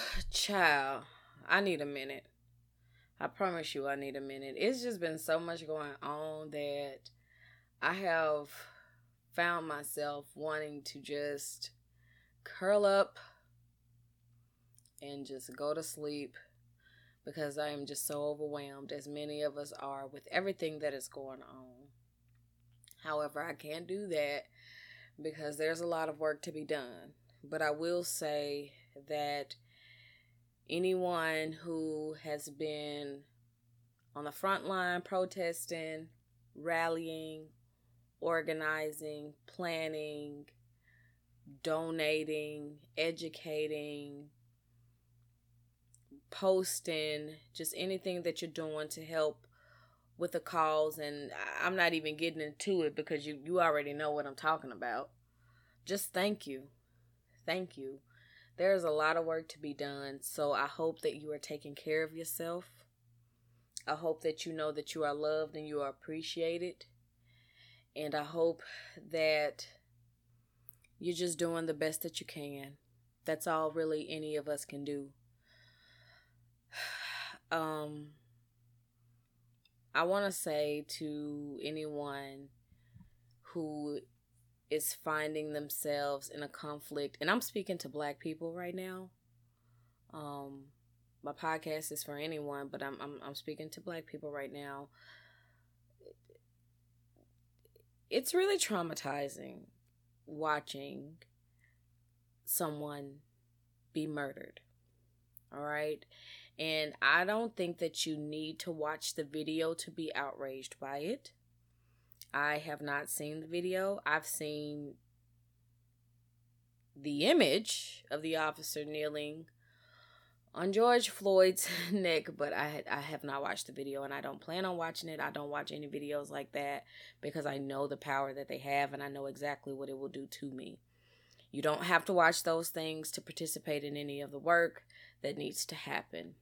Child, I need a minute. I promise you, I need a minute. It's just been so much going on that I have found myself wanting to just curl up and just go to sleep because I am just so overwhelmed, as many of us are, with everything that is going on. However, I can't do that because there's a lot of work to be done. But I will say that anyone who has been on the front line protesting, rallying, organizing, planning, donating, educating, posting, just anything that you're doing to help with the cause and I'm not even getting into it because you you already know what I'm talking about. Just thank you. Thank you. There's a lot of work to be done, so I hope that you are taking care of yourself. I hope that you know that you are loved and you are appreciated. And I hope that you're just doing the best that you can. That's all really any of us can do. Um I want to say to anyone who is finding themselves in a conflict, and I'm speaking to black people right now. Um, my podcast is for anyone, but I'm I'm, I'm speaking to black people right now. It's really traumatizing watching someone be murdered. All right. And I don't think that you need to watch the video to be outraged by it. I have not seen the video. I've seen the image of the officer kneeling on George Floyd's neck, but I I have not watched the video and I don't plan on watching it. I don't watch any videos like that because I know the power that they have and I know exactly what it will do to me. You don't have to watch those things to participate in any of the work that needs to happen.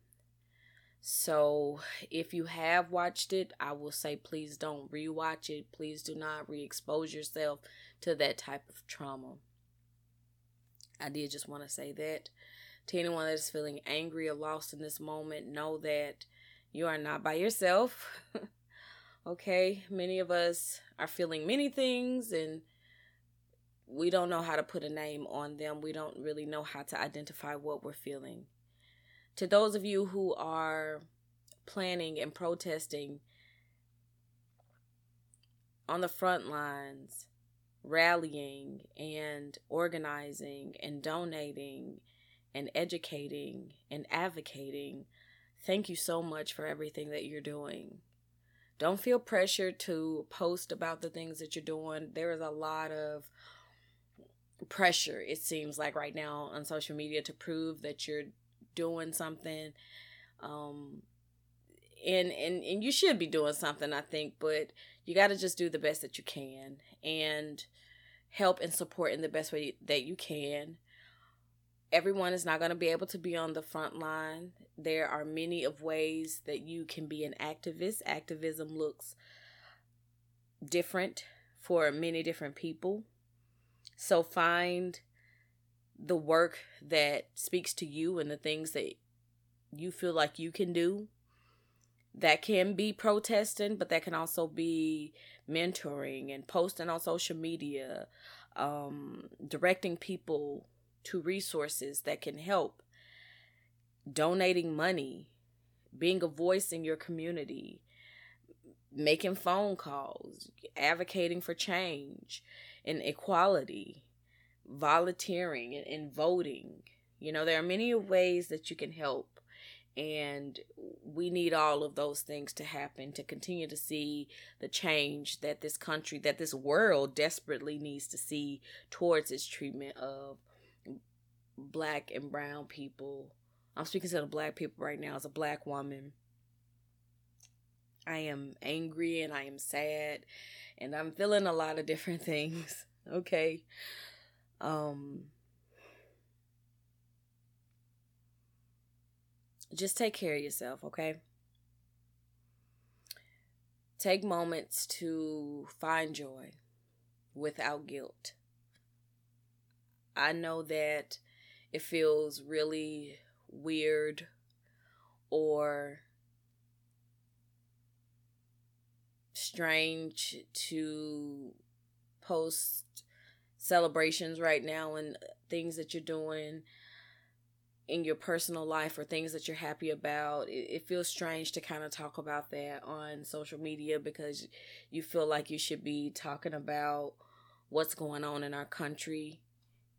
So, if you have watched it, I will say please don't rewatch it. Please do not re expose yourself to that type of trauma. I did just want to say that. To anyone that is feeling angry or lost in this moment, know that you are not by yourself. okay? Many of us are feeling many things and we don't know how to put a name on them. We don't really know how to identify what we're feeling to those of you who are planning and protesting on the front lines, rallying and organizing and donating and educating and advocating, thank you so much for everything that you're doing. Don't feel pressured to post about the things that you're doing. There is a lot of pressure, it seems like, right now on social media to prove that you're doing something um and and and you should be doing something i think but you got to just do the best that you can and help and support in the best way that you can. Everyone is not going to be able to be on the front line. There are many of ways that you can be an activist. Activism looks different for many different people. So find the work that speaks to you and the things that you feel like you can do that can be protesting but that can also be mentoring and posting on social media um, directing people to resources that can help donating money being a voice in your community making phone calls advocating for change and equality volunteering and, and voting. You know, there are many ways that you can help. And we need all of those things to happen to continue to see the change that this country, that this world desperately needs to see towards its treatment of black and brown people. I'm speaking to the black people right now as a black woman. I am angry and I am sad and I'm feeling a lot of different things. Okay. Um, just take care of yourself, okay? Take moments to find joy without guilt. I know that it feels really weird or strange to post celebrations right now and uh, things that you're doing in your personal life or things that you're happy about. It, it feels strange to kind of talk about that on social media because you feel like you should be talking about what's going on in our country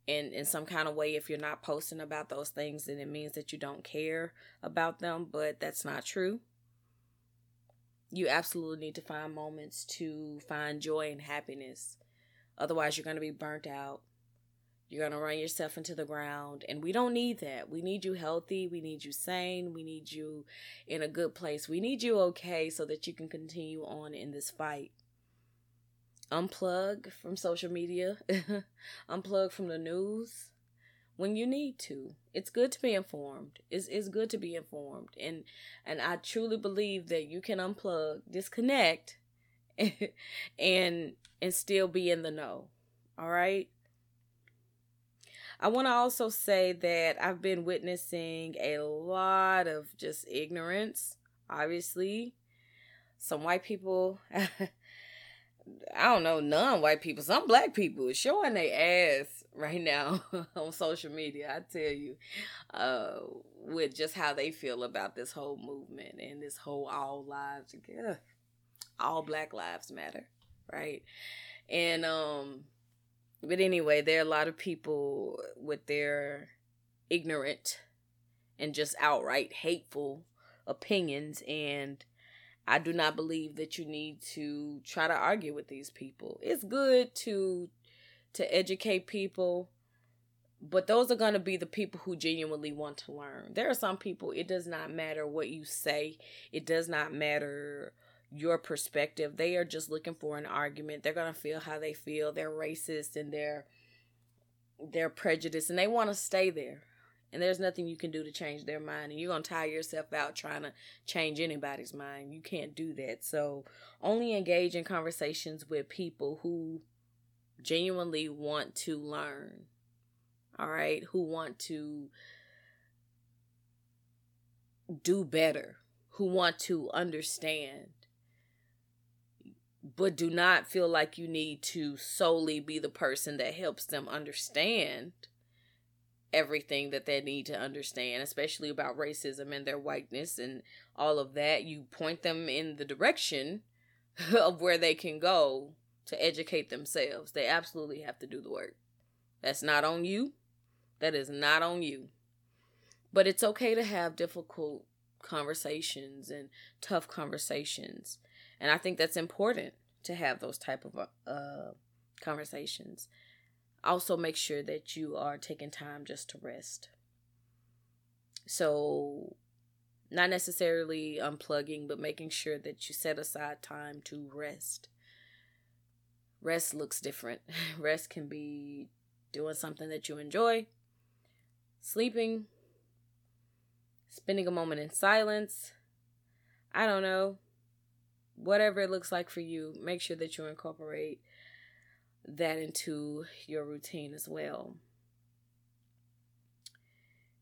and in some kind of way if you're not posting about those things then it means that you don't care about them but that's not true you absolutely need to find moments to find joy and happiness otherwise you're going to be burnt out. You're going to run yourself into the ground. And we don't need that. We need you healthy. We need you sane. We need you in a good place. We need you okay so that you can continue on in this fight. Unplug from social media, unplug from the news when you need to. It's good to be informed. It's it's good to be informed. And and I truly believe that you can unplug, disconnect and and still be in the know. All right? I want to also say that I've been witnessing a lot of just ignorance, obviously. Some white people I don't know, non white people, some black people showing their ass right now on social media. I tell you, uh, with just how they feel about this whole movement and this whole all lives, together, all black lives matter, right? And um, but anyway, there are a lot of people with their ignorant and just outright hateful opinions and I do not believe that you need to try to argue with these people. It's good to to educate people, but those are going to be the people who genuinely want to learn. There are some people it does not matter what you say. It does not matter your perspective. They are just looking for an argument. They're going to feel how they feel. They're racist and they're they're prejudiced and they want to stay there. And there's nothing you can do to change their mind. And you're going to tire yourself out trying to change anybody's mind. You can't do that. So only engage in conversations with people who genuinely want to learn. All right who want to do better. Who want to understand but do not feel like you need to solely be the person that helps them understand everything that they need to understand, especially about racism and their whiteness and all of that. You point them in the direction of where they can go to educate themselves. They absolutely have to do the work. That's not on you. That is not on you. But it's okay to have difficult conversations and tough conversations. And I think that's important to have those type of uh, conversations also make sure that you are taking time just to rest. So, not necessarily unplugging, but making sure that you set aside time to rest. Rest looks different. Rest can be doing something that you enjoy, sleeping, spending a moment in silence. I don't know. Whatever it looks like for you, make sure that you incorporate that into your routine as well.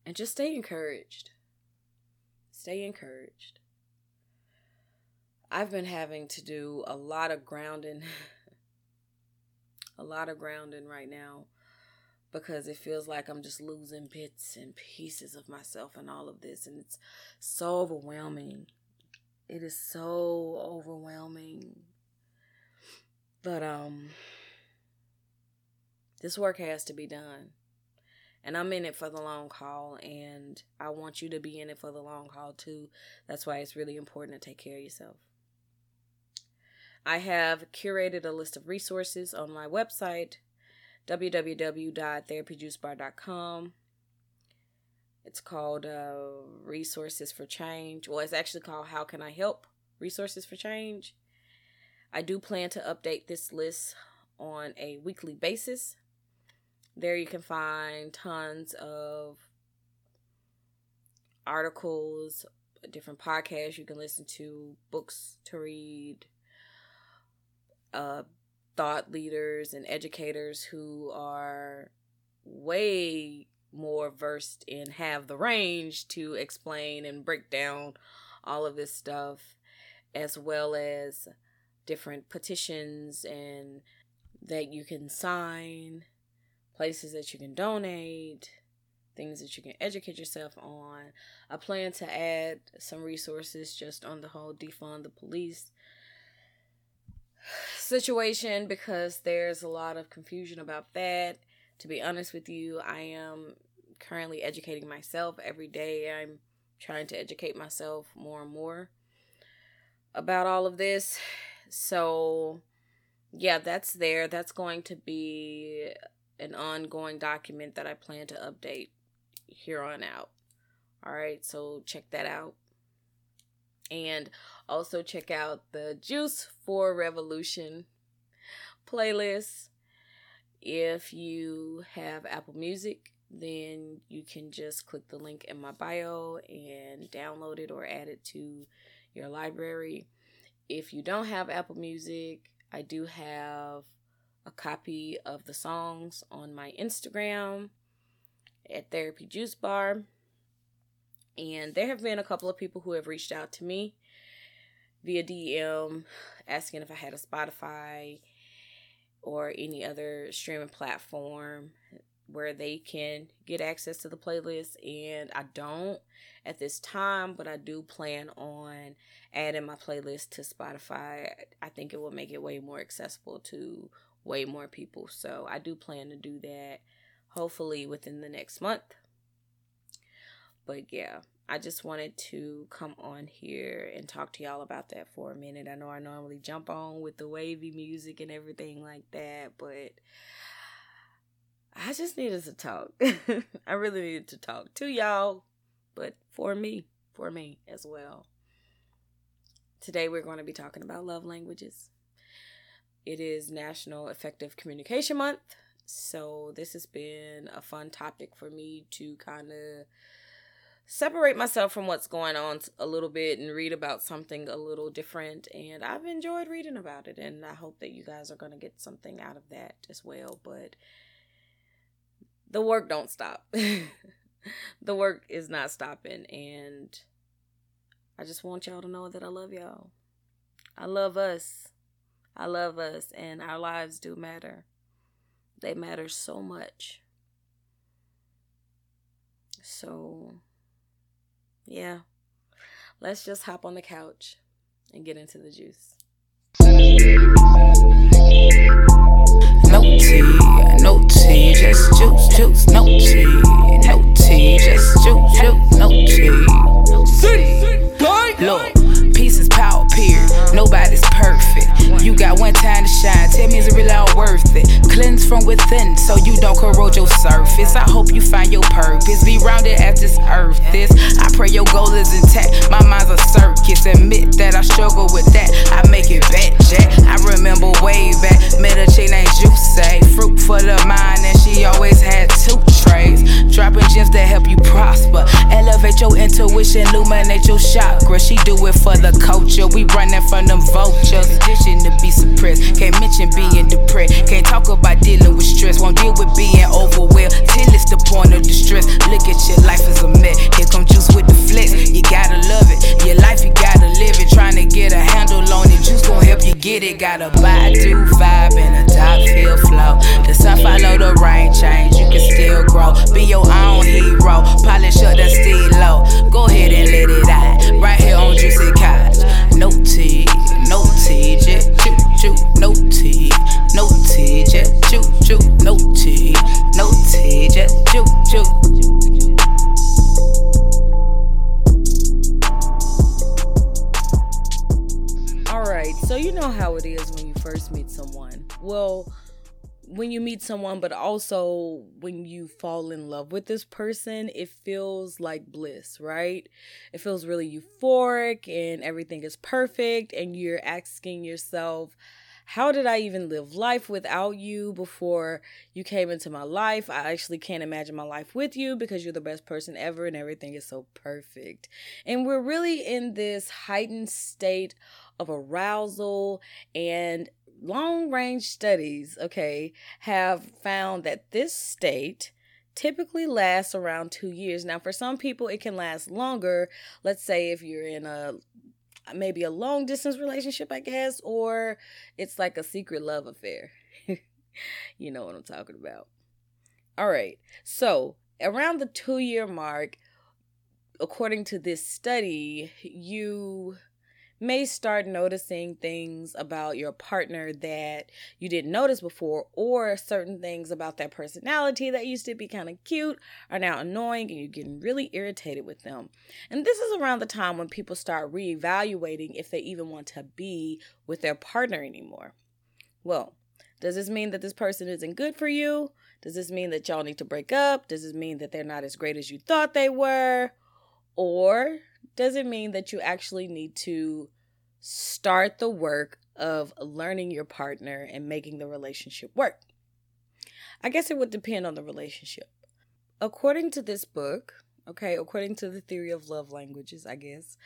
And just stay encouraged. Stay encouraged. I've been having to do a lot of grounding, a lot of grounding right now because it feels like I'm just losing bits and pieces of myself and all of this. And it's so overwhelming. It is so overwhelming. But, um, this work has to be done. And I'm in it for the long haul, and I want you to be in it for the long haul too. That's why it's really important to take care of yourself. I have curated a list of resources on my website, www.therapyjuicebar.com. It's called uh, Resources for Change. Well, it's actually called How Can I Help? Resources for Change. I do plan to update this list on a weekly basis. There you can find tons of articles, different podcasts you can listen to, books to read, uh, thought leaders and educators who are way more versed and have the range to explain and break down all of this stuff, as well as different petitions and that you can sign, places that you can donate, things that you can educate yourself on. I plan to add some resources just on the whole defund the police situation because there's a lot of confusion about that. To be honest with you, I am currently educating myself every day. I'm trying to educate myself more and more about all of this. So, yeah, that's there. That's going to be an ongoing document that I plan to update here on out. All right, so check that out. And also check out the Juice for Revolution playlist. If you have Apple Music, then you can just click the link in my bio and download it or add it to your library. If you don't have Apple Music, I do have a copy of the songs on my Instagram at Therapy Juice Bar. And there have been a couple of people who have reached out to me via DM asking if I had a Spotify or any other streaming platform where they can get access to the playlist and I don't at this time but I do plan on adding my playlist to Spotify. I think it will make it way more accessible to way more people. So I do plan to do that hopefully within the next month. But yeah, I just wanted to come on here and talk to y'all about that for a minute. I know I normally jump on with the wavy music and everything like that, but I just needed to talk. I really needed to talk to y'all, but for me, for me as well. Today we're going to be talking about love languages. It is National Effective Communication Month, so this has been a fun topic for me to kind of separate myself from what's going on a little bit and read about something a little different. And I've enjoyed reading about it, and I hope that you guys are going to get something out of that as well. But the work don't stop. the work is not stopping, and I just want y'all to know that I love y'all. I love us. I love us, and our lives do matter. They matter so much. So yeah, let's just hop on the couch and get into the juice. No tea, no tea, just juice, juice. No tea, no tea, just juice, juice. No tea. Look, peace is power, period. Nobody's perfect. You got one time to shine. Tell me, is it really all worth it? Cleanse from within so you don't corrode your surface. I hope you find your purpose. Be rounded as this earth is. I pray your goal is intact. My mind's a circus. Admit that I struggle with that. I make it back, Jack. I remember way back. Met a chick named Juice. Fruit for the mind, and she always had two trays. Dropping gems that help you prosper. Elevate your intuition, illuminate your chakra. She do it for the culture. We running from them vultures. Condition to be suppressed. Can't mention being depressed. Can't talk about dealing with stress. Won't deal with being overwhelmed till it's the point of distress. Look at your life as a mess. Here come juice with the flex. You gotta love it. Your life, you gotta live it. Trying to get a handle on it. Juice gon' help you get it. Got a Badu vibe and a top feel flow. The sun follow the rain change. You can still grow. Be your own hero. Polish up the low. Go ahead and let it out. Right here on Juicy Couch. No tea, no tea, just choo choo. No tea, no tea, just choo choo. No tea, no tea, just choo choo. Alright, so you know how it is when you first meet someone. Well, when you meet someone, but also when you fall in love with this person, it feels like bliss, right? It feels really euphoric and everything is perfect, and you're asking yourself, how did I even live life without you before you came into my life? I actually can't imagine my life with you because you're the best person ever and everything is so perfect. And we're really in this heightened state of arousal and long range studies, okay, have found that this state typically lasts around two years. Now, for some people, it can last longer. Let's say if you're in a maybe a long distance relationship, I guess, or it's like a secret love affair. you know what I'm talking about. All right. So, around the two year mark, according to this study, you may start noticing things about your partner that you didn't notice before, or certain things about their personality that used to be kind of cute are now annoying and you're getting really irritated with them. And this is around the time when people start reevaluating if they even want to be with their partner anymore. Well, does this mean that this person isn't good for you? Does this mean that y'all need to break up? Does this mean that they're not as great as you thought they were? Or does it mean that you actually need to start the work of learning your partner and making the relationship work? I guess it would depend on the relationship. According to this book, okay, according to the theory of love languages, I guess,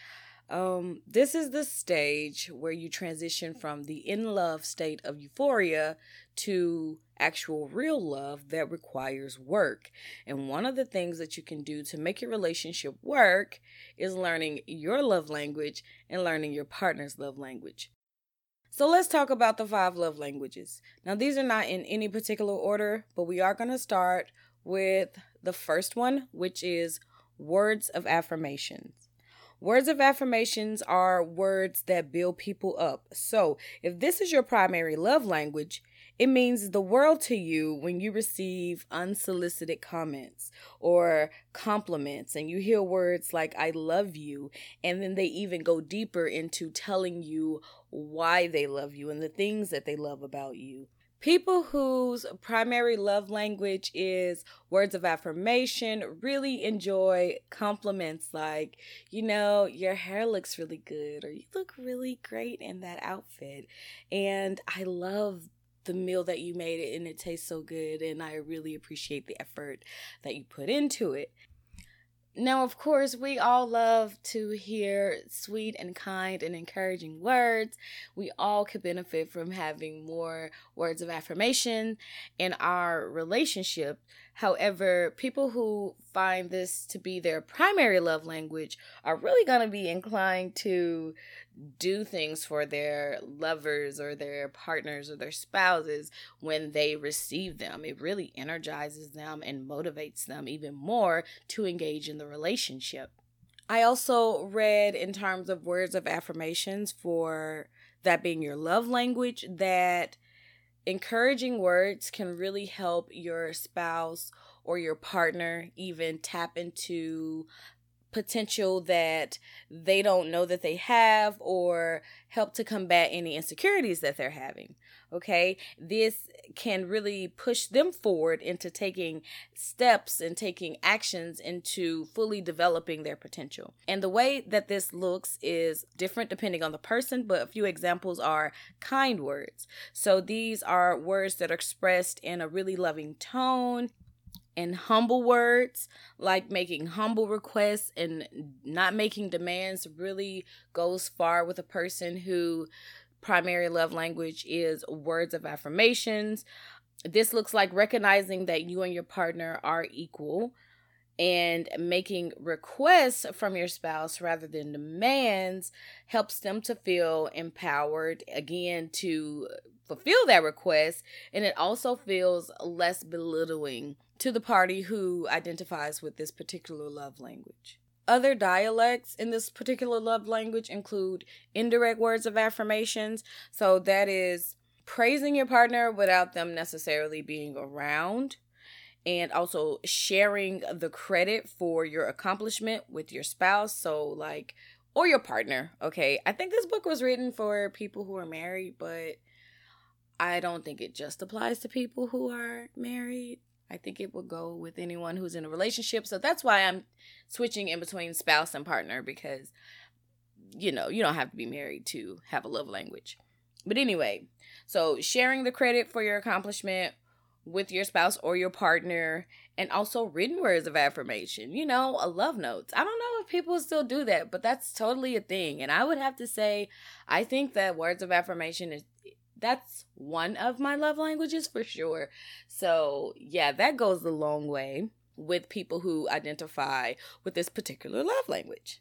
um, this is the stage where you transition from the in love state of euphoria to actual real love that requires work. And one of the things that you can do to make your relationship work is learning your love language and learning your partner's love language. So let's talk about the five love languages. Now, these are not in any particular order, but we are going to start with the first one, which is words of affirmations. Words of affirmations are words that build people up. So, if this is your primary love language, it means the world to you when you receive unsolicited comments or compliments and you hear words like, I love you. And then they even go deeper into telling you why they love you and the things that they love about you. People whose primary love language is words of affirmation really enjoy compliments like, you know, your hair looks really good or you look really great in that outfit. And I love the meal that you made it and it tastes so good and I really appreciate the effort that you put into it. Now, of course, we all love to hear sweet and kind and encouraging words. We all could benefit from having more words of affirmation in our relationship. However, people who find this to be their primary love language are really going to be inclined to do things for their lovers or their partners or their spouses when they receive them. It really energizes them and motivates them even more to engage in the relationship. I also read in terms of words of affirmations for that being your love language that encouraging words can really help your spouse or your partner even tap into potential that they don't know that they have or help to combat any insecurities that they're having. Okay, this can really push them forward into taking steps and taking actions into fully developing their potential. And the way that this looks is different depending on the person, but a few examples are kind words. So these are words that are expressed in a really loving tone and humble words like making humble requests and not making demands really goes far with a person who primary love language is words of affirmations. This looks like recognizing that you and your partner are equal and making requests from your spouse rather than demands helps them to feel empowered again to fulfill that request and it also feels less belittling to the party who identifies with this particular love language. Other dialects in this particular love language include indirect words of affirmations. So that is praising your partner without them necessarily being around, and also sharing the credit for your accomplishment with your spouse. So, like, or your partner. Okay. I think this book was written for people who are married, but I don't think it just applies to people who are married. I think it will go with anyone who's in a relationship. So that's why I'm switching in between spouse and partner because, you know, you don't have to be married to have a love language. But anyway, so sharing the credit for your accomplishment with your spouse or your partner and also written words of affirmation, you know, a love notes. I don't know if people still do that, but that's totally a thing. And I would have to say, I think that words of affirmation is that's one of my love languages for sure. So, yeah, that goes a long way. with people who identify with this particular love language.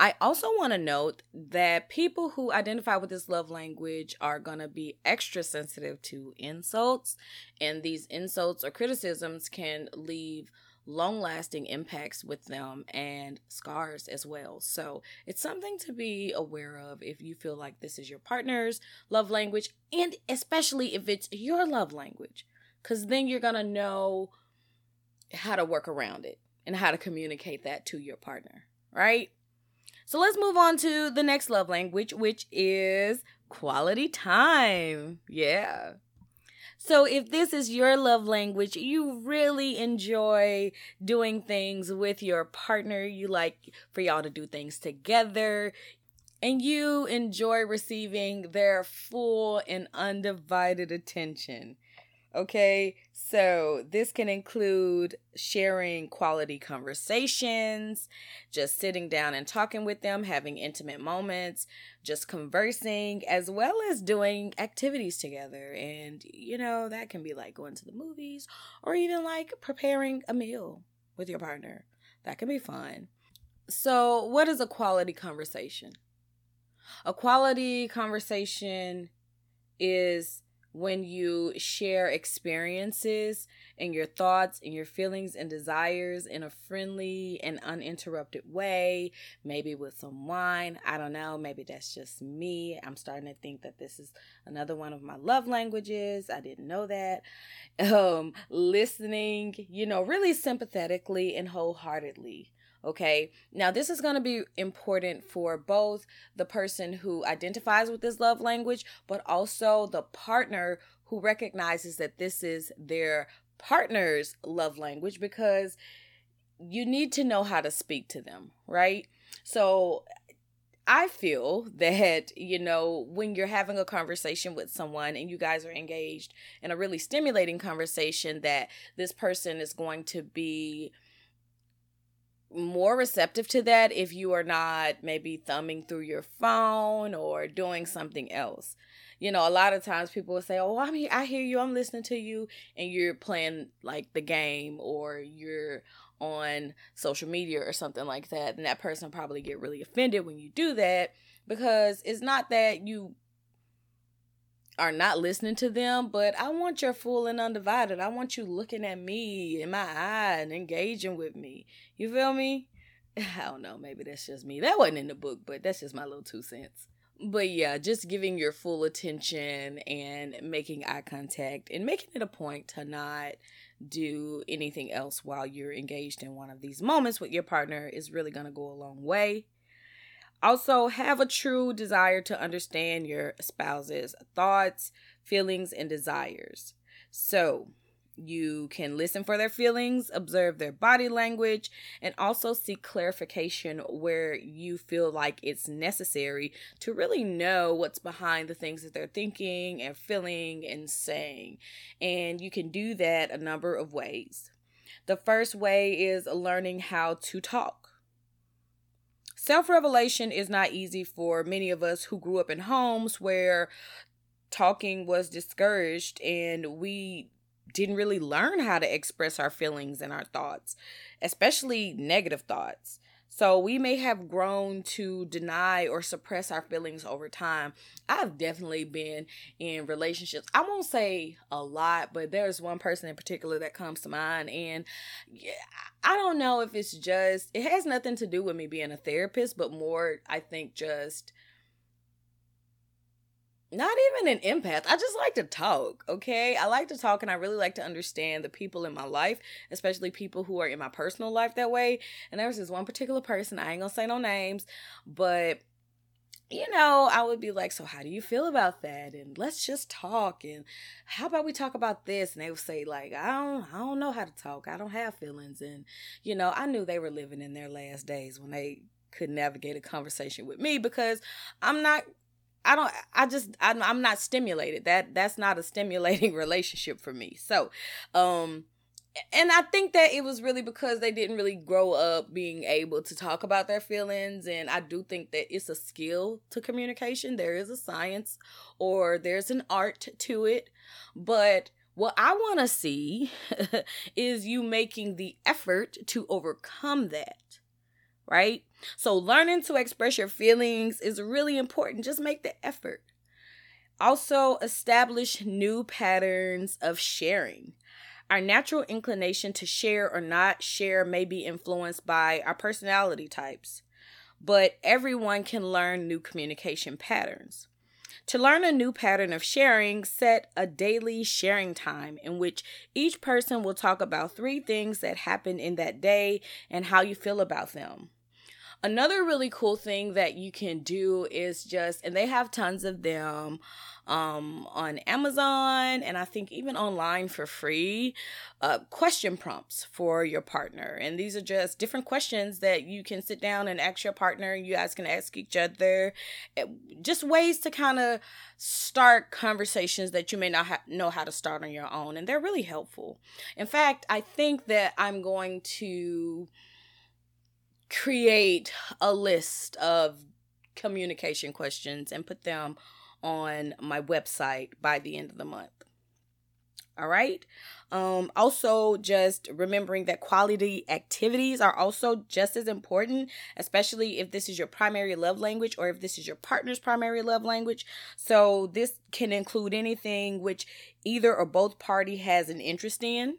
I also want to note that people who identify with this love language are going to be extra sensitive to insults, and these insults or criticisms can leave long lasting impacts with them and scars as well. So it's something to be aware of if you feel like this is your partner's love language, and especially if it's your love language, because then you're going to know how to work around it and how to communicate that to your partner, right? So let's move on to the next love language, which is quality time. Yeah. So, if this is your love language, you really enjoy doing things with your partner, you like for y'all to do things together, and you enjoy receiving their full and undivided attention. Okay, so this can include sharing quality conversations, just sitting down and talking with them, having intimate moments, just conversing, as well as doing activities together. And, you know, that can be like going to the movies or even like preparing a meal with your partner. That can be fun. So, what is a quality conversation? A quality conversation is when you share experiences and your thoughts and your feelings and desires in a friendly and uninterrupted way, maybe with some wine. I don't know. Maybe that's just me. I'm starting to think that this is another one of my love languages. I didn't know that. Um, listening, you know, really sympathetically and wholeheartedly. Okay. Now, this is going to be important for both the person who identifies with this love language, but also the partner who recognizes that this is their partner's love language because you need to know how to speak to them, right? So, I feel that, you know, when you're having a conversation with someone and you guys are engaged in a really stimulating conversation, that this person is going to be more receptive to that if you are not maybe thumbing through your phone or doing something else. You know, a lot of times people will say, "Oh, I mean, I hear you. I'm listening to you," and you're playing like the game or you're on social media or something like that, and that person probably get really offended when you do that because it's not that you are not listening to them, but I want your full and undivided. I want you looking at me in my eye and engaging with me. You feel me? I don't know, maybe that's just me. That wasn't in the book, but that's just my little two cents. But yeah, just giving your full attention and making eye contact and making it a point to not do anything else while you're engaged in one of these moments with your partner is really going to go a long way. Also, have a true desire to understand your spouse's thoughts, feelings, and desires. So, you can listen for their feelings, observe their body language, and also seek clarification where you feel like it's necessary to really know what's behind the things that they're thinking and feeling and saying. And you can do that a number of ways. The first way is learning how to talk. Self revelation is not easy for many of us who grew up in homes where talking was discouraged and we didn't really learn how to express our feelings and our thoughts, especially negative thoughts. So we may have grown to deny or suppress our feelings over time. I've definitely been in relationships. I won't say a lot, but there's one person in particular that comes to mind. And I don't know if it's just, it has nothing to do with me being a therapist, but more, I think, just not even an empath. I just like to talk, okay? I like to talk and I really like to understand the people in my life, especially people who are in my personal life that way. And there was this one particular person, I ain't gonna say no names, but you know, I would be like, So, how do you feel about that? And let's just talk. And how about we talk about this? And they would say, like, I don't, I don't know how to talk. I don't have feelings. And, you know, I knew they were living in their last days when they could navigate a conversation with me because I'm not I don't I just I'm, I'm not stimulated. That that's not a stimulating relationship for me. So, um and I think that it was really because they didn't really grow up being able to talk about their feelings. And I do think that it's a skill to communication. There is a science or there's an art to it. But What I want to see is you making the effort to overcome that, right? So, learning to express your feelings is really important. Just make the effort. Also, establish new patterns of sharing. Our natural inclination to share or not share may be influenced by our personality types, but everyone can learn new communication patterns. To learn a new pattern of sharing, set a daily sharing time in which each person will talk about three things that happened in that day and how you feel about them. Another really cool thing that you can do is just, and they have tons of them um, on Amazon and I think even online for free, uh, question prompts for your partner. And these are just different questions that you can sit down and ask your partner. You guys can ask each other, eh, just ways to kind of start conversations that you may not ha- know how to start on your own. And they're really helpful. In fact, I think that I'm going to create a list of communication questions and put them on my website by the end of the month. All right. Um, also, just remembering that quality activities are also just as important, especially if this is your primary love language or if this is your partner's primary love language. So, this can include anything which either or both party has an interest in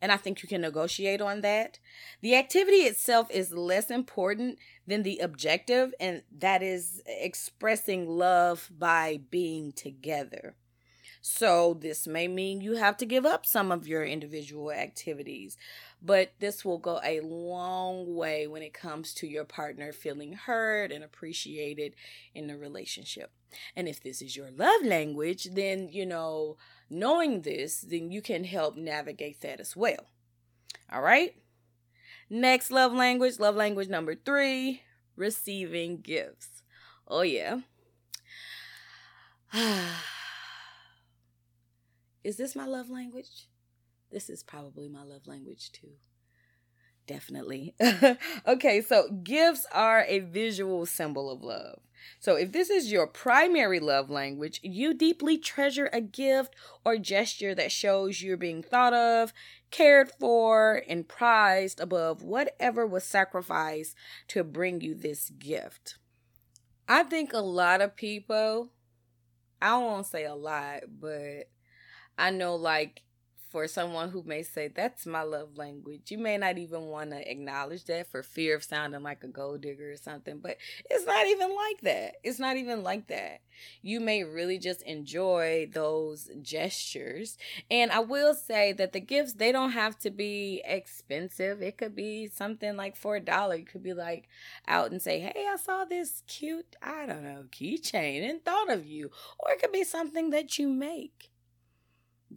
and I think you can negotiate on that. The activity itself is less important than the objective, and that is expressing love by being together. So, this may mean you have to give up some of your individual activities, but this will go a long way when it comes to your partner feeling heard and appreciated in the relationship. And if this is your love language, then, you know, knowing this, then you can help navigate that as well. All right. Next love language, love language number three, receiving gifts. Oh, yeah. is this my love language? This is probably my love language too. Definitely. okay, so gifts are a visual symbol of love. So if this is your primary love language, you deeply treasure a gift or gesture that shows you're being thought of, cared for, and prized above whatever was sacrificed to bring you this gift. I think a lot of people, I won't say a lot, but I know like for someone who may say that's my love language. You may not even want to acknowledge that for fear of sounding like a gold digger or something, but it's not even like that. It's not even like that. You may really just enjoy those gestures. And I will say that the gifts they don't have to be expensive. It could be something like for a dollar. You could be like out and say, "Hey, I saw this cute, I don't know, keychain and thought of you." Or it could be something that you make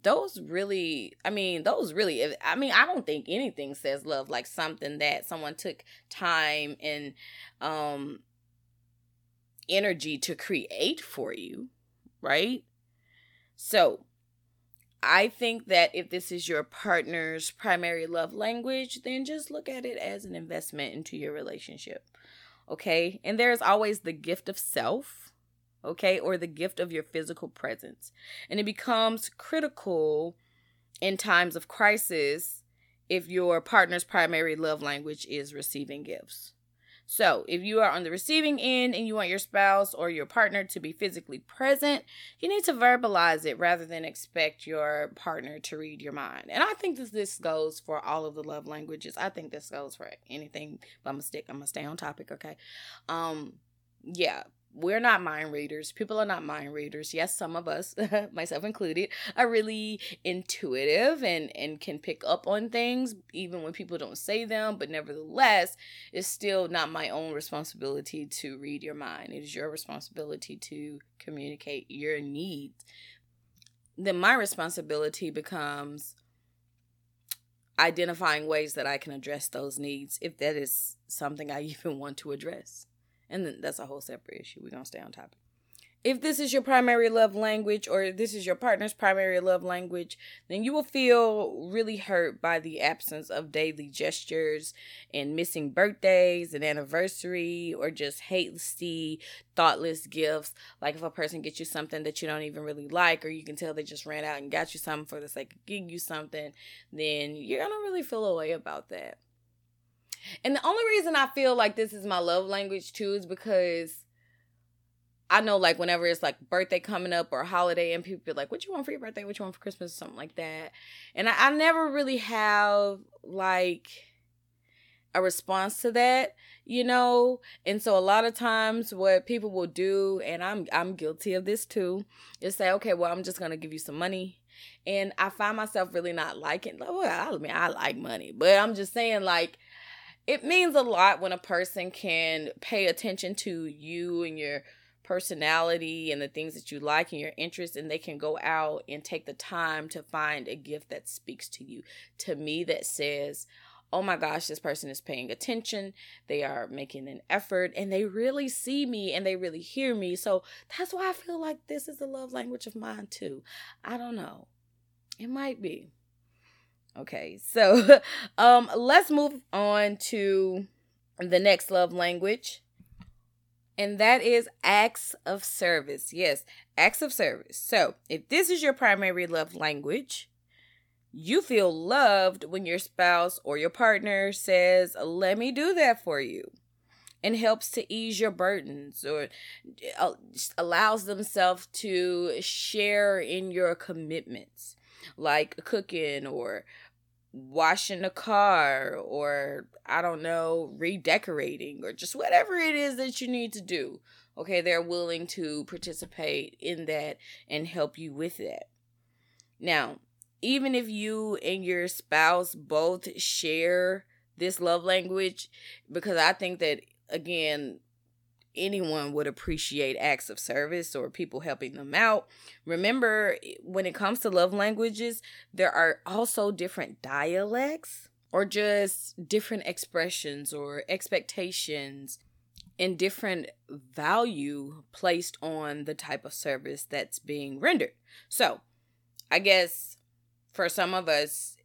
those really i mean those really i mean i don't think anything says love like something that someone took time and um energy to create for you right? So i think that if this is your partner's primary love language then just look at it as an investment into your relationship okay? And there's always the gift of self okay, or the gift of your physical presence. And it becomes critical in times of crisis if your partner's primary love language is receiving gifts. So, if you are on the receiving end and you want your spouse or your partner to be physically present, you need to verbalize it rather than expect your partner to read your mind. And I think that this goes for all of the love languages. I think this goes for anything, but I'm gonna stick, I'm gonna stay on topic, okay? Um, yeah, we're not mind readers. People are not mind readers. Yes, some of us, myself included, are really intuitive and and can pick up on things even when people don't say them, but nevertheless, it's still not my own responsibility to read your mind. It is your responsibility to communicate your needs. Then my responsibility becomes identifying ways that I can address those needs if that is something I even want to address. And that's a whole separate issue. We're going to stay on topic. if this is your primary love language or this is your partner's primary love language, then you will feel really hurt by the absence of daily gestures and missing birthdays and anniversary or just hasty, thoughtless gifts. Like if a person gets you something that you don't even really like, or you can tell they just ran out and got you something for the sake of getting you something, then you're gonna really feel a way about that. And the only reason I feel like this is my love language too is because I know like whenever it's like birthday coming up or holiday and people be like, What you want for your birthday? What you want for Christmas? or Something like that. And I, I never really have like a response to that, you know? And so a lot of times what people will do, and I'm I'm guilty of this too, is say, Okay, well I'm just gonna give you some money. And I find myself really not liking well, I mean I like money, but I'm just saying like it means a lot when a person can pay attention to you and your personality and the things that you like and your interests and they can go out and take the time to find a gift that speaks to you. To me that says oh my gosh this person is paying attention. They are making an effort and they really see me and they really hear me. So that's why i feel like this is a love language of mine too. I don't know. It might be okay so um let's move on to the next love language and that is acts of service. Yes, acts of service. So, if this is your primary love language, you feel loved when your spouse or your partner says, Let me do that for you, and helps to ease your burdens or uh, allows themselves to share in your commitments, like cooking or washing a car or I don't know, redecorating or just whatever it is that you need to do. Okay, they're willing to participate in that and help you with that. Now, even if you and your spouse both share this love language, because I think that again, anyone would appreciate acts of service or people helping them out. Remember, when it comes to love languages, there are also different dialects or just different expressions or expectations and different value placed on the type of service that's being rendered. So, I guess for some of us,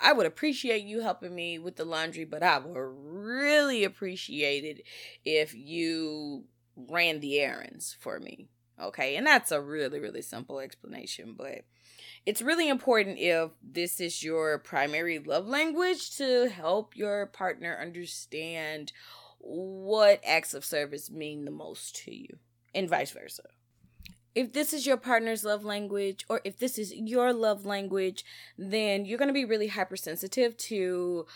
I would appreciate you helping me with the laundry, but I would really appreciate it if you ran the errands for me. Okay, and that's a really, really simple explanation, but it's really important if this is your primary love language to help your partner understand what acts of service mean the most to you, and vice versa if this is your partner's love language or if this is your love language, then you're going to be really hypersensitive to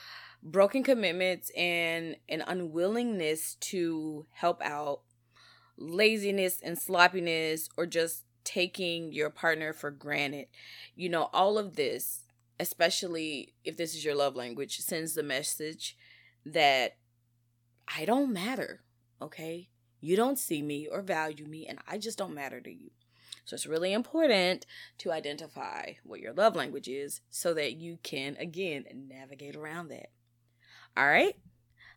broken commitments and an unwillingness to help out, laziness and sloppiness, or just taking your partner for granted. You know, all of this, especially if this is your love language, sends the message that I don't matter, okay? You don't see me or value me, and I just don't matter to you. So it's really important to identify what your love language is so that you can, again, navigate around that. All right?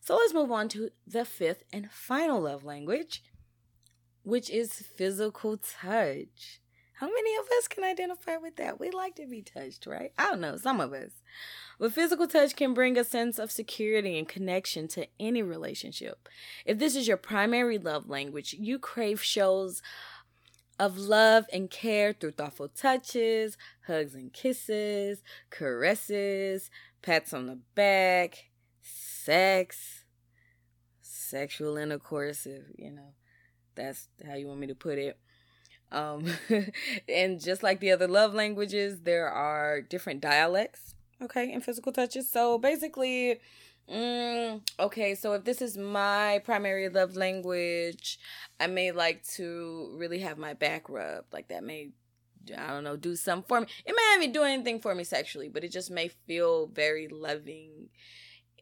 So let's move on to the fifth and final love language, which is physical touch. How many of us can identify with that? We like to be touched, right? I don't know, some of us. But physical touch can bring a sense of security and connection to any relationship. If this is your primary love language, you crave shows of love and care through thoughtful touches, hugs and kisses, caresses, pats on the back, sex, sexual intercourse, if you know that's how you want me to put it. Um, and just like the other love languages, there are different dialects, okay, and physical touches. So basically, mm, okay, so if this is my primary love language, I may like to really have my back rubbed. Like that may I don't know, do something for me. It may not even do anything for me sexually, but it just may feel very loving.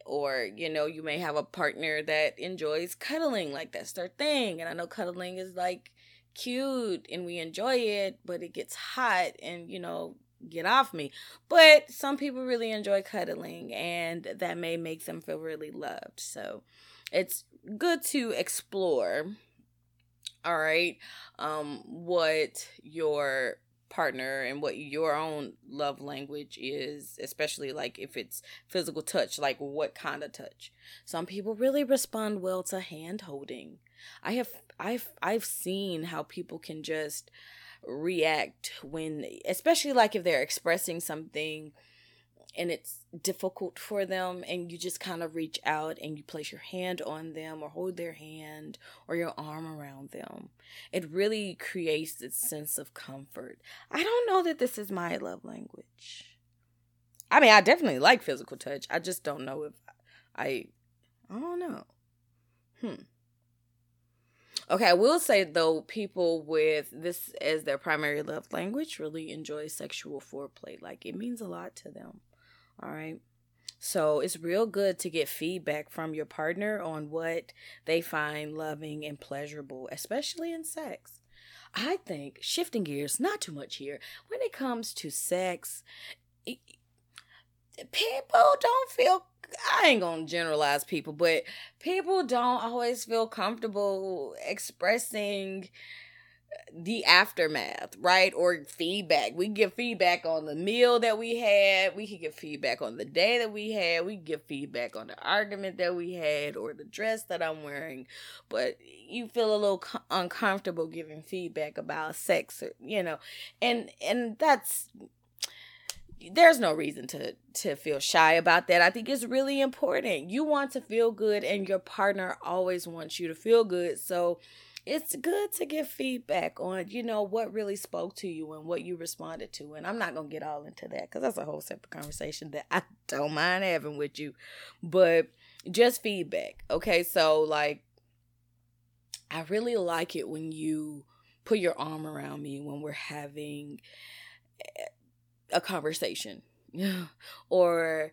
Or, you know, you may have a partner that enjoys cuddling, like that's their thing. And I know cuddling is like cute and we enjoy it, but it gets hot and, you know, get off me. But some people really enjoy cuddling and that may make them feel really loved. So it's good to explore all right um what your partner and what your own love language is especially like if it's physical touch like what kind of touch some people really respond well to hand holding i have i've i've seen how people can just react when especially like if they're expressing something and it's difficult for them and you just kind of reach out and you place your hand on them or hold their hand or your arm around them it really creates this sense of comfort. I don't know that this is my love language. I mean i definitely like physical touch. I just don't know if i i don't know. Hmm Okay, I will say though, people with this as their primary love language really enjoy sexual foreplay. Like it means a lot to them. All right. So it's real good to get feedback from your partner on what they find loving and pleasurable, especially in sex. I think shifting gears, not too much here, when it comes to sex, people don't feel I ain't gonna generalize people, but people don't always feel comfortable expressing the aftermath, right? Or feedback. We give feedback on the meal that we had. We can give feedback on the day that we had. We give feedback on the argument that we had or the dress that I'm wearing. But you feel a little uncomfortable giving feedback about sex, or, you know, and and that's there's no reason to to feel shy about that. I think it's really important. You want to feel good and your partner always wants you to feel good. So it's good to get feedback on, you know, what really spoke to you and what you responded to. And I'm not going to get all into that cuz that's a whole separate conversation that I don't mind having with you. But just feedback. Okay? So like I really like it when you put your arm around me when we're having a conversation. or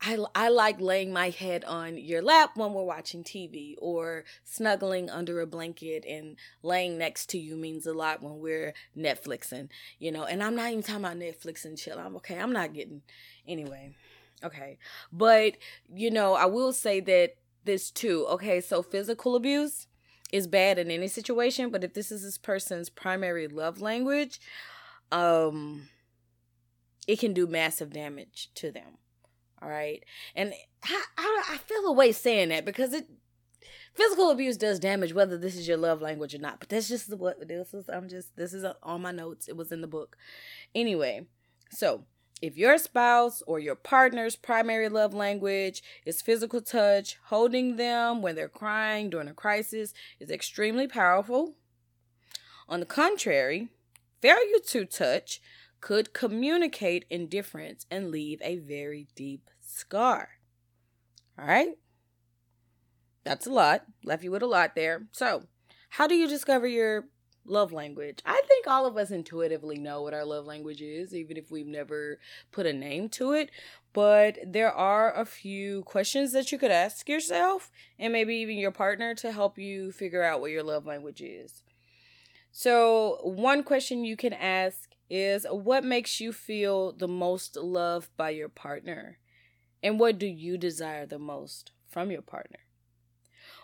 I, I like laying my head on your lap when we're watching TV, or snuggling under a blanket and laying next to you means a lot when we're Netflixing, you know. And I'm not even talking about Netflix and chill. I'm okay. I'm not getting anyway. Okay, but you know, I will say that this too. Okay, so physical abuse is bad in any situation, but if this is this person's primary love language, um it can do massive damage to them. All right. And I, I, I feel a way saying that because it physical abuse does damage whether this is your love language or not. But that's just what this is. I'm just this is on my notes. It was in the book. Anyway, so if your spouse or your partner's primary love language is physical touch, holding them when they're crying during a crisis is extremely powerful. On the contrary, failure to touch could communicate indifference and leave a very deep scar. All right? That's a lot. Left you with a lot there. So, how do you discover your love language? I think all of us intuitively know what our love language is, even if we've never put a name to it. But there are a few questions that you could ask yourself and maybe even your partner to help you figure out what your love language is. So, one question you can ask is what makes you feel the most loved by your partner? And what do you desire the most from your partner?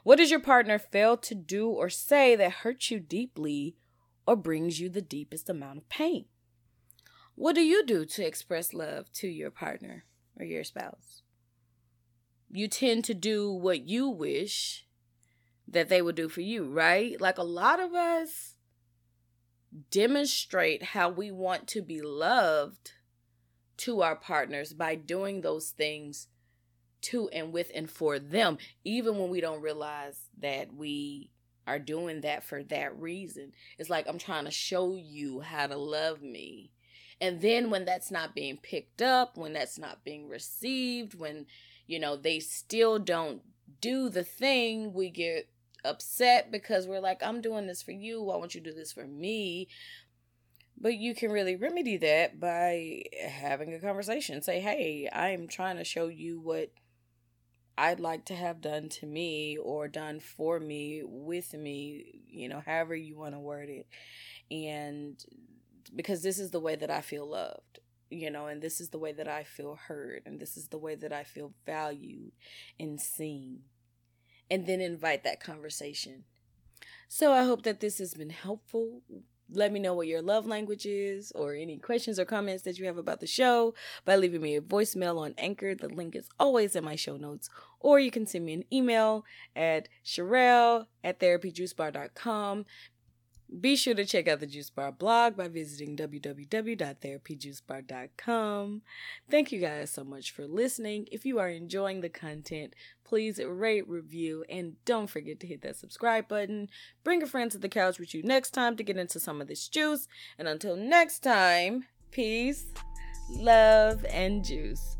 What does your partner fail to do or say that hurts you deeply or brings you the deepest amount of pain? What do you do to express love to your partner or your spouse? You tend to do what you wish that they would do for you, right? Like a lot of us demonstrate how we want to be loved to our partners by doing those things to and with and for them, even when we don't realize that we are doing that for that reason. It's like I'm trying to show you how to love me. And then when that's not being picked up, when that's not being received, when, you know, they still don't do the thing, we get upset because we're like, I'm doing this for you. Why won't you do this for me? But you can really remedy that by having a conversation. Say, hey, I'm trying to show you what I'd like to have done to me or done for me, with me, you know, however you want to word it. And because this is the way that I feel loved, you know, and this is the way that I feel heard, and this is the way that I feel valued and seen and then invite that conversation. So I hope that this has been helpful. Let me know what your love language is or any questions or comments that you have about the show by leaving me a voicemail on Anchor. The link is always in my show notes. Or you can send me an email at Sherelle at therapyjuicebar.com. Be sure to check out the Juice Bar blog by visiting www.therapyjuicebar.com. Thank you guys so much for listening. If you are enjoying the content, please rate, review, and don't forget to hit that subscribe button. Bring a friend to the couch with you next time to get into some of this juice. And until next time, peace, love, and juice.